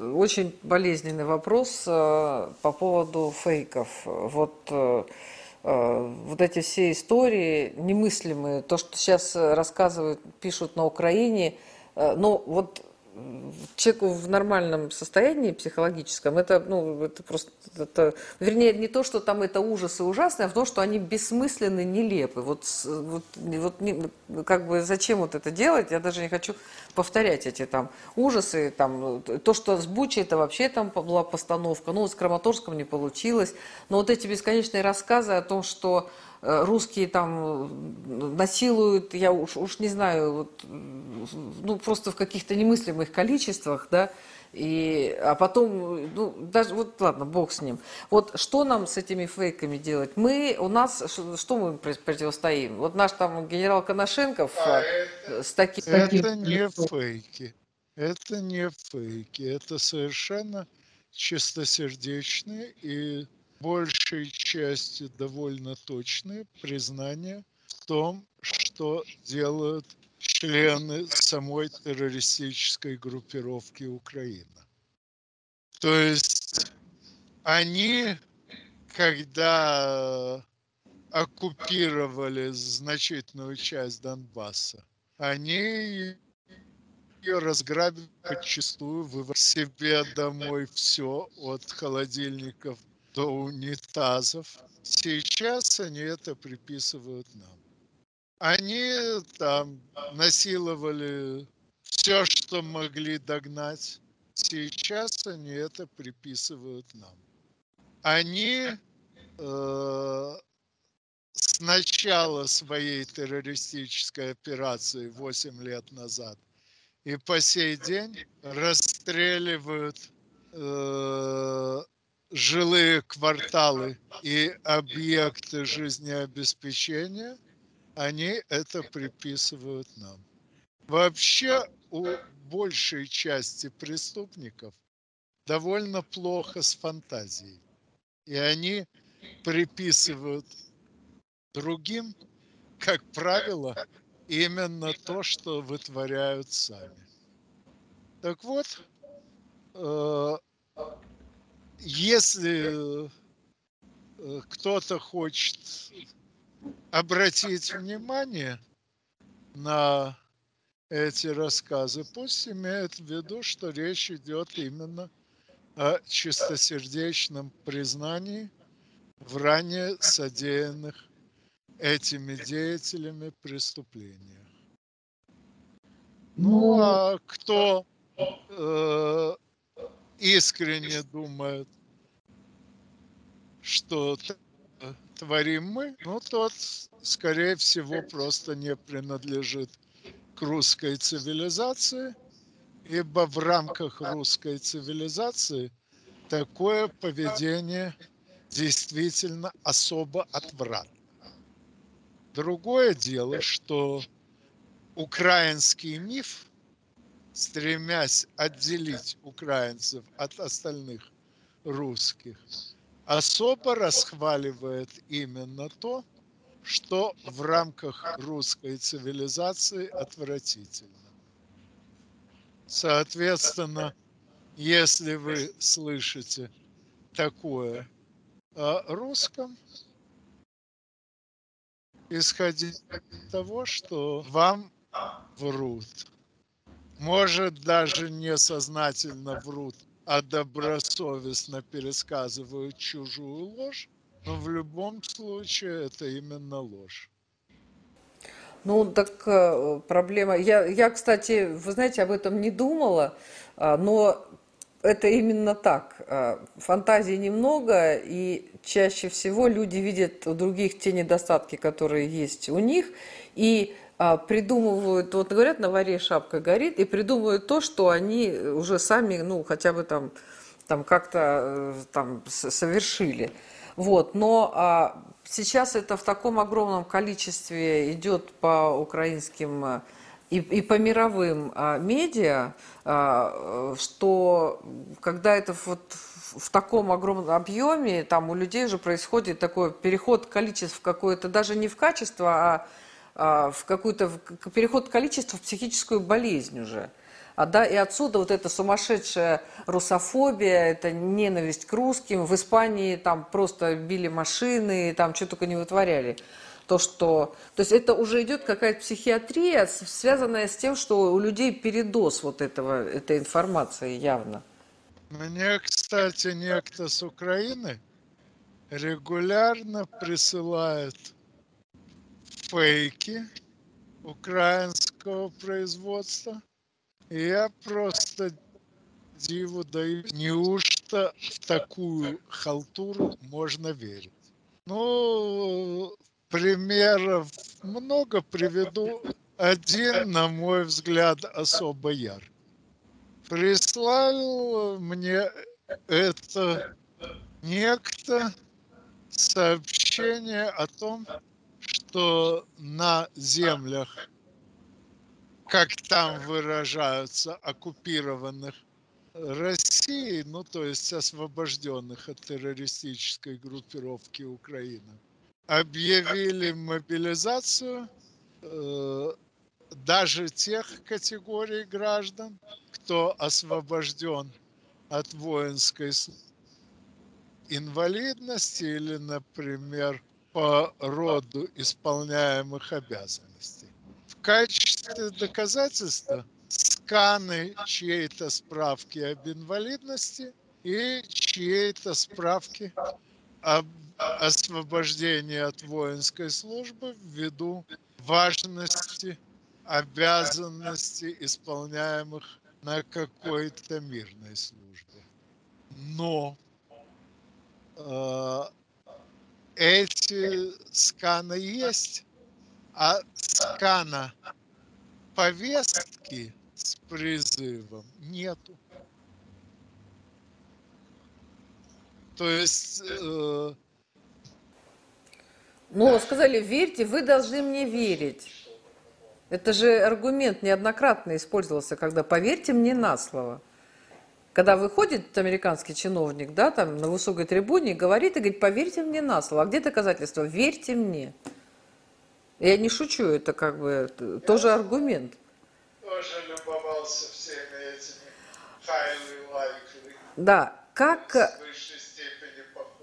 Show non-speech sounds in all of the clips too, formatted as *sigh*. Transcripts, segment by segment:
очень болезненный вопрос по поводу фейков. Вот вот эти все истории немыслимые, то, что сейчас рассказывают, пишут на Украине, ну вот человеку в нормальном состоянии психологическом, это, ну, это просто, это, вернее, не то, что там это ужасы ужасные, а в том, что они бессмысленны, нелепы. Вот, вот, вот как бы зачем вот это делать, я даже не хочу повторять эти там ужасы, там, то, что с Бучей, это вообще там была постановка, ну, с Краматорском не получилось, но вот эти бесконечные рассказы о том, что русские там насилуют, я уж, уж не знаю, вот, ну просто в каких-то немыслимых количествах, да, и, а потом, ну, даже, вот ладно, бог с ним. Вот что нам с этими фейками делать? Мы, у нас, что мы противостоим? Вот наш там генерал Коношенков а это, с таким... Это не фейки. Это не фейки. Это совершенно чистосердечные и большей части довольно точные признания в том, что делают члены самой террористической группировки Украина. То есть они, когда оккупировали значительную часть Донбасса, они ее разграбили подчастую, вывозили себе домой все от холодильников до унитазов. Сейчас они это приписывают нам. Они там насиловали все, что могли догнать. Сейчас они это приписывают нам. Они э, с начала своей террористической операции 8 лет назад и по сей день расстреливают э, жилые кварталы и объекты жизнеобеспечения, они это приписывают нам. Вообще у большей части преступников довольно плохо с фантазией. И они приписывают другим, как правило, именно то, что вытворяют сами. Так вот, э, если э, кто-то хочет обратить внимание на эти рассказы, пусть имеет в виду, что речь идет именно о чистосердечном признании в ранее содеянных этими деятелями преступлениях. Ну, ну а кто э, искренне думает, что творим мы, ну, тот, скорее всего, просто не принадлежит к русской цивилизации, ибо в рамках русской цивилизации такое поведение действительно особо отвратно. Другое дело, что украинский миф – стремясь отделить украинцев от остальных русских, особо расхваливает именно то, что в рамках русской цивилизации отвратительно. Соответственно, если вы слышите такое о русском, исходить из того, что вам врут может, даже несознательно врут, а добросовестно пересказывают чужую ложь, но в любом случае это именно ложь. Ну, так э, проблема... Я, я, кстати, вы знаете, об этом не думала, а, но это именно так. А, фантазии немного, и чаще всего люди видят у других те недостатки, которые есть у них, и придумывают, вот говорят, на варе шапка горит, и придумывают то, что они уже сами, ну, хотя бы там, там как-то э, там совершили. Вот, но а, сейчас это в таком огромном количестве идет по украинским э, и, и по мировым а, медиа, а, что когда это вот в таком огромном объеме, там у людей уже происходит такой переход количеств какое-то, даже не в качество, а а, в какой-то переход количества в психическую болезнь уже. А да, и отсюда вот эта сумасшедшая русофобия, это ненависть к русским. В Испании там просто били машины, там что только не вытворяли. То, что... То есть это уже идет какая-то психиатрия, связанная с тем, что у людей передоз вот этого, этой информации явно. Мне, кстати, некто с Украины регулярно присылает фейки украинского производства. И я просто диву даю, неужто в такую халтуру можно верить? Ну, примеров много приведу. Один, на мой взгляд, особо яркий. Прислал мне это некто сообщение о том, что на землях, как там выражаются, оккупированных России, ну то есть освобожденных от террористической группировки Украины, объявили мобилизацию э, даже тех категорий граждан, кто освобожден от воинской инвалидности или, например, по роду исполняемых обязанностей. В качестве доказательства сканы чьей-то справки об инвалидности и чьей-то справки об освобождении от воинской службы ввиду важности обязанностей, исполняемых на какой-то мирной службе. Но э, эти сканы есть, а скана повестки с призывом нету. То есть... Э... Ну, сказали, верьте, вы должны мне верить. Это же аргумент неоднократно использовался, когда поверьте мне на слово когда выходит американский чиновник, да, там на высокой трибуне, говорит и говорит, поверьте мне на слово. А где доказательства? Верьте мне. Я не шучу, это как бы Я тоже аргумент. Тоже любовался всеми этими highly likely. Да, как...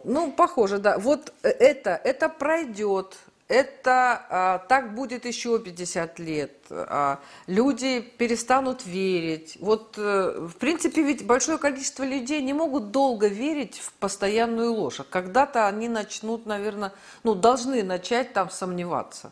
Ну, похоже, да. Вот это, это пройдет, это а, так будет еще 50 лет. А, люди перестанут верить. Вот, а, в принципе, ведь большое количество людей не могут долго верить в постоянную ложь. А когда-то они начнут, наверное, ну, должны начать там сомневаться.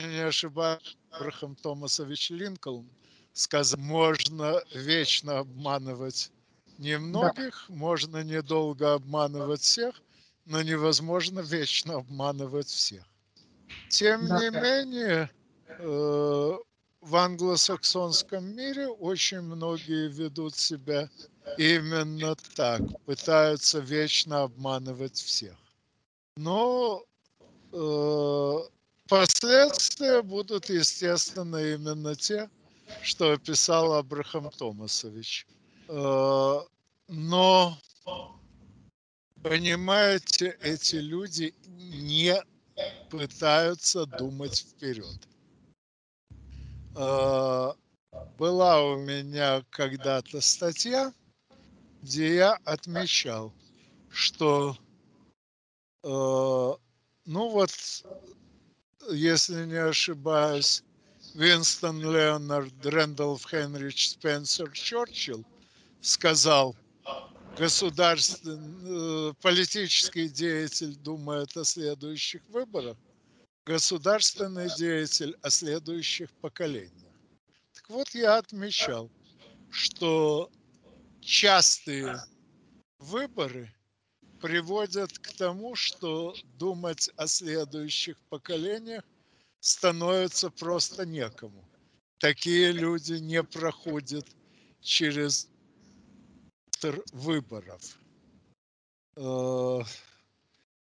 Не ошибаюсь, Абрахам Томасович Линкольн сказал, можно вечно обманывать немногих, да. можно недолго обманывать всех, но невозможно вечно обманывать всех. Тем да. не менее, э, в англосаксонском мире очень многие ведут себя именно так, пытаются вечно обманывать всех. Но э, последствия будут, естественно, именно те, что описал Абрахам Томасович. Э, но Понимаете, эти люди не пытаются думать вперед. А, была у меня когда-то статья, где я отмечал, что а, ну вот, если не ошибаюсь, Винстон Леонард Рэндалф Хенрич Спенсер Черчилл сказал – государственный, э, политический деятель думает о следующих выборах, государственный деятель о следующих поколениях. Так вот, я отмечал, что частые выборы приводят к тому, что думать о следующих поколениях становится просто некому. Такие люди не проходят через спектр выборов. Э,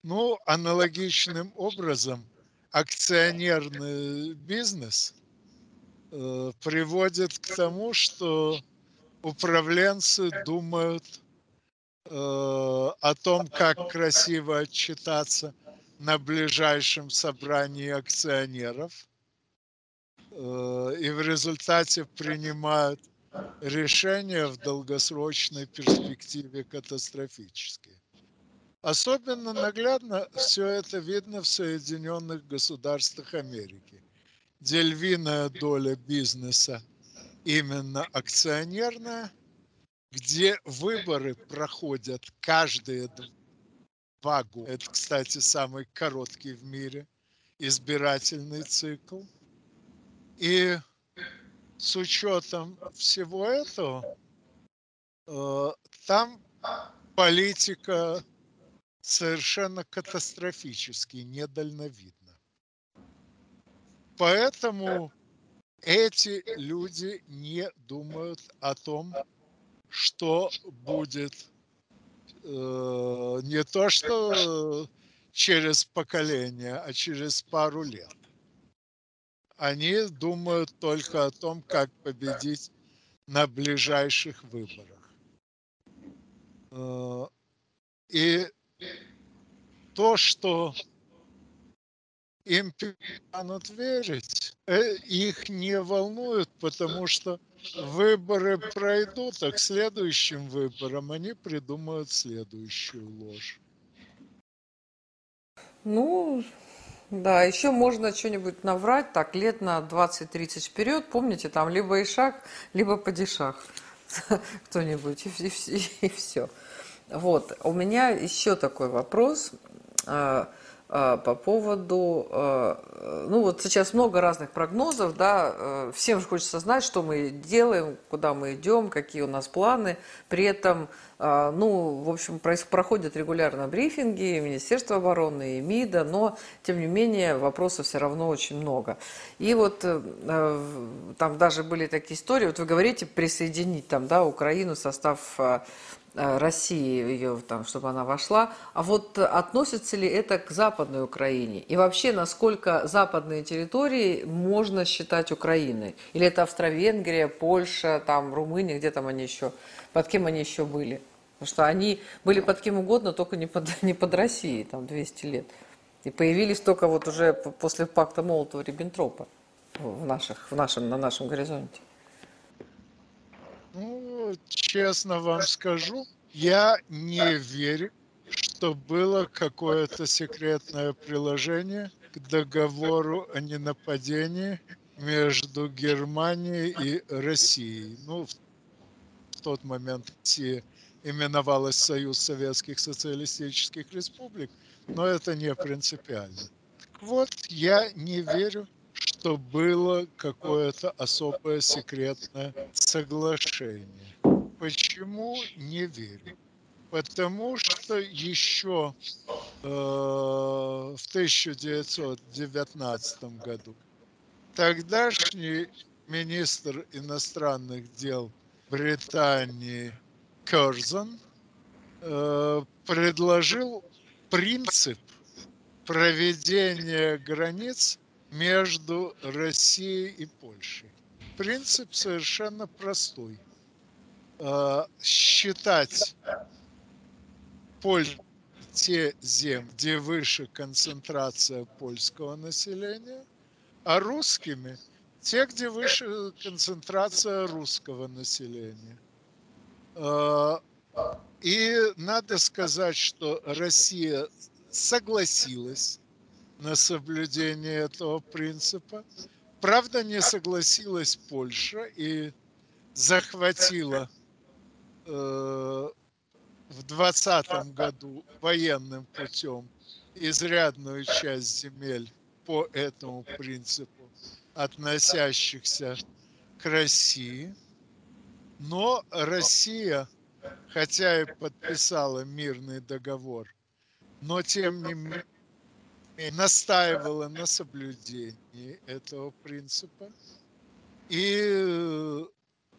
ну, аналогичным образом акционерный бизнес э, приводит к тому, что управленцы думают э, о том, как красиво отчитаться на ближайшем собрании акционеров. и в результате принимают решения в долгосрочной перспективе катастрофические. Особенно наглядно все это видно в Соединенных Государствах Америки, где львиная доля бизнеса именно акционерная, где выборы проходят каждые два года. Это, кстати, самый короткий в мире избирательный цикл. И с учетом всего этого, э, там политика совершенно катастрофически недальновидна. Поэтому эти люди не думают о том, что будет э, не то что через поколение, а через пару лет. Они думают только о том, как победить на ближайших выборах. Э, и то, что им перестанут верить, э, их не волнует, потому что выборы пройдут, а к следующим выборам они придумают следующую ложь. Ну, да, еще можно что-нибудь наврать, так, лет на 20-30 вперед, помните, там либо Ишак, либо Падишах *laughs* кто-нибудь, и, и, и все. Вот, у меня еще такой вопрос. А, а, по поводу, а, ну вот сейчас много разных прогнозов, да, э, всем хочется знать, что мы делаем, куда мы идем, какие у нас планы. При этом, ну, в общем, проходят регулярно брифинги Министерства обороны и МИДа, но, тем не менее, вопросов все равно очень много. И вот э, там даже были такие истории, вот вы говорите присоединить там, да, Украину в состав России, ее, там, чтобы она вошла. А вот относится ли это к Западной Украине? И вообще, насколько западные территории можно считать Украиной? Или это Австро-Венгрия, Польша, там, Румыния, где там они еще, под кем они еще были? Потому что они были под кем угодно, только не под, *laughs* не под Россией, там, 200 лет. И появились только вот уже после пакта Молотова-Риббентропа в, наших, в нашем, на нашем горизонте. Ну, честно вам скажу, я не верю, что было какое-то секретное приложение к договору о ненападении между Германией и Россией. Ну, в тот момент Россия именовалась Союз Советских Социалистических Республик, но это не принципиально. Вот я не верю что было какое-то особое секретное соглашение. Почему не верю? Потому что еще э, в 1919 году тогдашний министр иностранных дел Британии Керзон э, предложил принцип проведения границ между Россией и Польшей. Принцип совершенно простой. А, считать Польшу те земли, где выше концентрация польского населения, а русскими те, где выше концентрация русского населения. А, и надо сказать, что Россия согласилась на соблюдение этого принципа. Правда, не согласилась Польша и захватила э, в 2020 году военным путем изрядную часть земель по этому принципу, относящихся к России. Но Россия, хотя и подписала мирный договор, но тем не менее настаивала на соблюдении этого принципа. И э,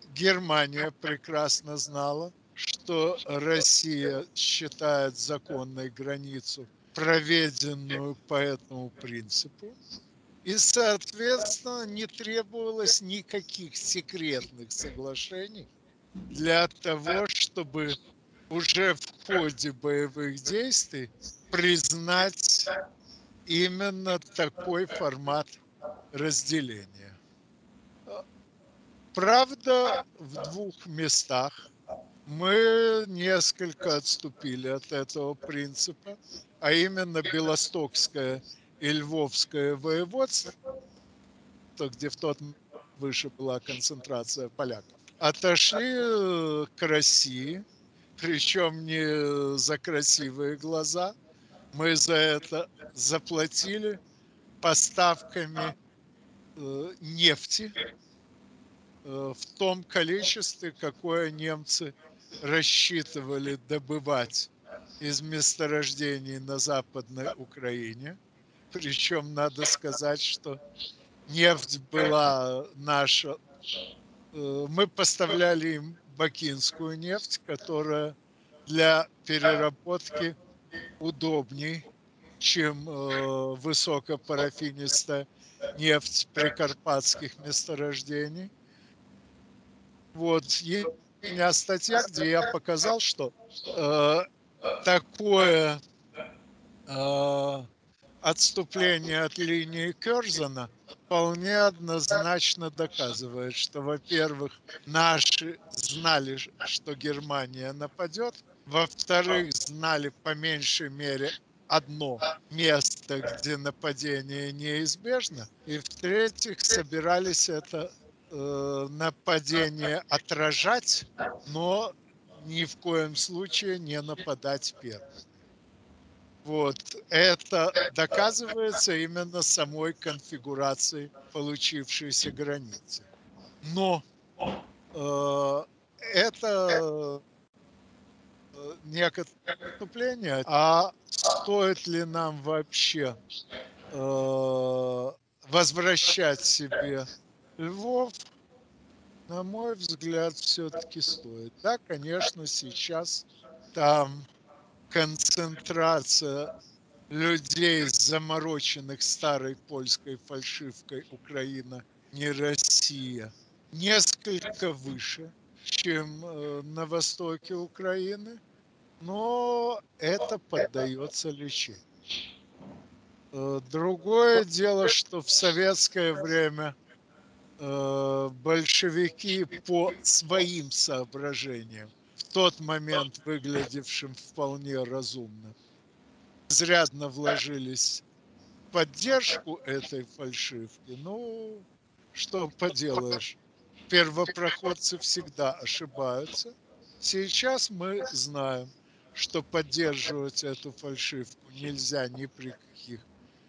Германия прекрасно знала, что Россия считает законной границу, проведенную по этому принципу. И, соответственно, не требовалось никаких секретных соглашений для того, чтобы уже в ходе боевых действий признать именно такой формат разделения. Правда, в двух местах мы несколько отступили от этого принципа, а именно Белостокское и Львовское воеводство, где в тот выше была концентрация поляков, отошли э, к России, причем не за красивые глаза. Мы за это заплатили поставками э, нефти в том количестве, какое немцы рассчитывали добывать из месторождений на Западной Украине. Причем надо сказать, что нефть была наша. Э, мы поставляли им бакинскую нефть, которая для переработки удобней, чем э, высокопарафинистая нефть прикарпатских месторождений. Вот, есть у меня статья, где я показал, что э, такое э, отступление от линии Керзена вполне однозначно доказывает, что, во-первых, наши знали, что Германия нападет, во-вторых, знали по меньшей мере одно место, где нападение неизбежно, и в-третьих, собирались это э, нападение отражать, но ни в коем случае не нападать первым. Вот. Это доказывается именно самой конфигурацией получившейся границы. Но э, это э, некоторое отступление. А стоит ли нам вообще э, возвращать себе Львов, на мой взгляд, все-таки стоит. Да, конечно, сейчас там концентрация людей, замороченных старой польской фальшивкой Украина, не Россия, несколько выше, чем э, на востоке Украины, но это поддается лечению. Э, другое дело, что в советское время – большевики по своим соображениям, в тот момент выглядевшим вполне разумно, изрядно вложились в поддержку этой фальшивки. Ну, что поделаешь, первопроходцы всегда ошибаются. Сейчас мы знаем, что поддерживать эту фальшивку нельзя ни при каких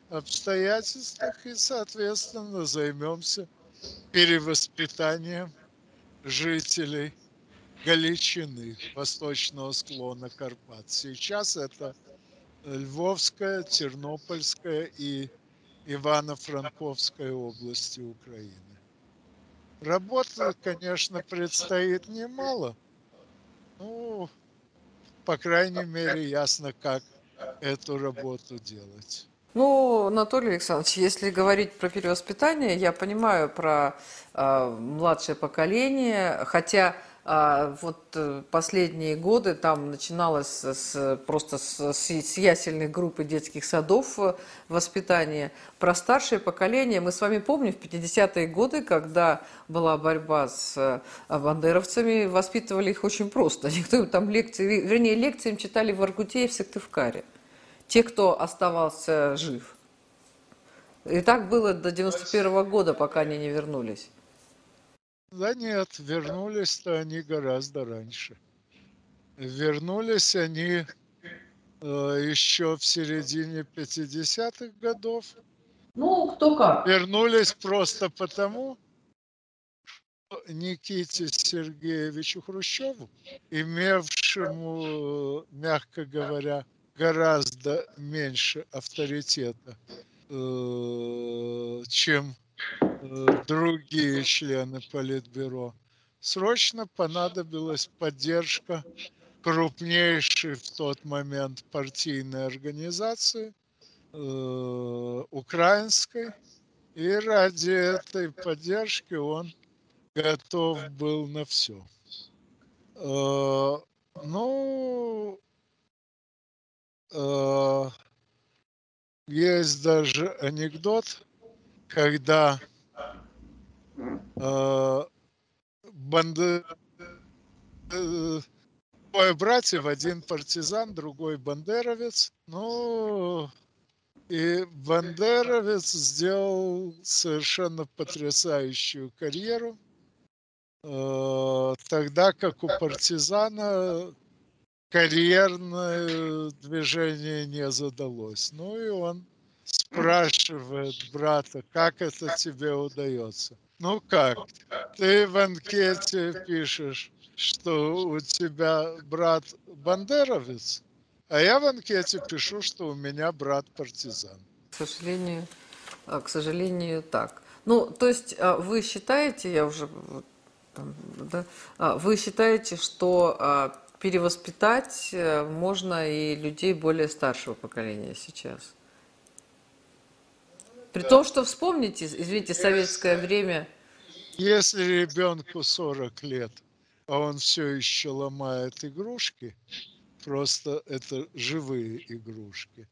обстоятельствах, и, соответственно, займемся перевоспитанием жителей Галичины, восточного склона Карпат. Сейчас это Львовская, Тернопольская и Ивано-Франковская области Украины. Работы, конечно, предстоит немало. Ну, по крайней мере, ясно, как эту работу делать. Ну, Анатолий Александрович, если говорить про перевоспитание, я понимаю про э, младшее поколение, хотя э, вот последние годы там начиналось с, просто с, с ясельных групп и детских садов э, воспитание. Про старшее поколение мы с вами помним в 50-е годы, когда была борьба с э, бандеровцами, воспитывали их очень просто. *laughs* Никто им там лекции, вернее, лекции им читали в Аргуте и в Сыктывкаре те, кто оставался жив. И так было до 91 -го года, пока они не вернулись. Да нет, вернулись-то они гораздо раньше. Вернулись они э, еще в середине 50-х годов. Ну, кто как. Вернулись просто потому, что Никите Сергеевичу Хрущеву, имевшему, мягко говоря, гораздо меньше авторитета, э, чем э, другие члены Политбюро. Срочно понадобилась поддержка крупнейшей в тот момент партийной организации, э, украинской, и ради этой поддержки он готов был на все. Ну, есть даже анекдот, когда э, банды... Двое братьев, один партизан, другой бандеровец. Ну, и бандеровец сделал совершенно потрясающую карьеру, тогда как у партизана карьерное движение не задалось. Ну и он спрашивает брата, как это тебе удается. Ну как, ты в анкете пишешь, что у тебя брат бандеровец, а я в анкете пишу, что у меня брат партизан. К сожалению, а, к сожалению, так. Ну, то есть а, вы считаете, я уже да, а, вы считаете, что перевоспитать э, можно и людей более старшего поколения сейчас? При да. том, что вспомните, извините, советское время. Если ребенку 40 лет, а он все еще ломает игрушки, просто это живые игрушки,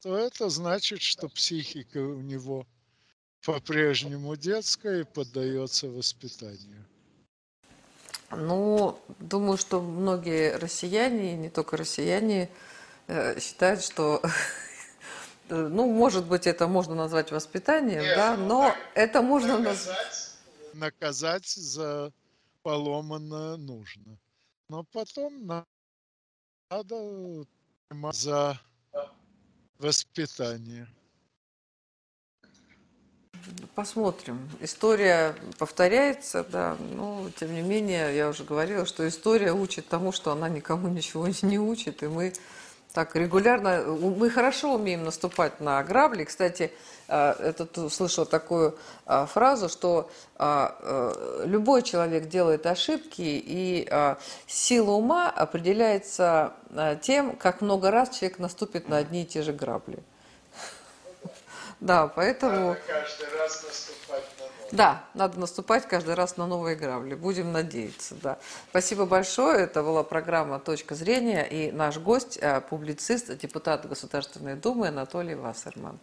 то это значит, что психика у него по-прежнему детская и поддается воспитанию. Ну, думаю, что многие россияне, не только россияне, э, считают, что *laughs* ну, может быть, это можно назвать воспитанием, Нет, да, ну, но это можно назвать... Наказать за поломанное нужно. Но потом надо за воспитание. Посмотрим. История повторяется, да, но тем не менее, я уже говорила, что история учит тому, что она никому ничего *laughs* не учит, и мы так, регулярно, мы хорошо умеем наступать на грабли. Кстати, я э, тут слышала такую э, фразу, что э, любой человек делает ошибки, и сила ума определяется тем, как много раз человек наступит на одни и те же грабли. Да, поэтому... Надо каждый раз наступать на новые. Да, надо наступать каждый раз на новые грабли. Будем надеяться, да. Спасибо большое. Это была программа «Точка зрения» и наш гость, э, публицист, депутат Государственной Думы Анатолий Вассерман.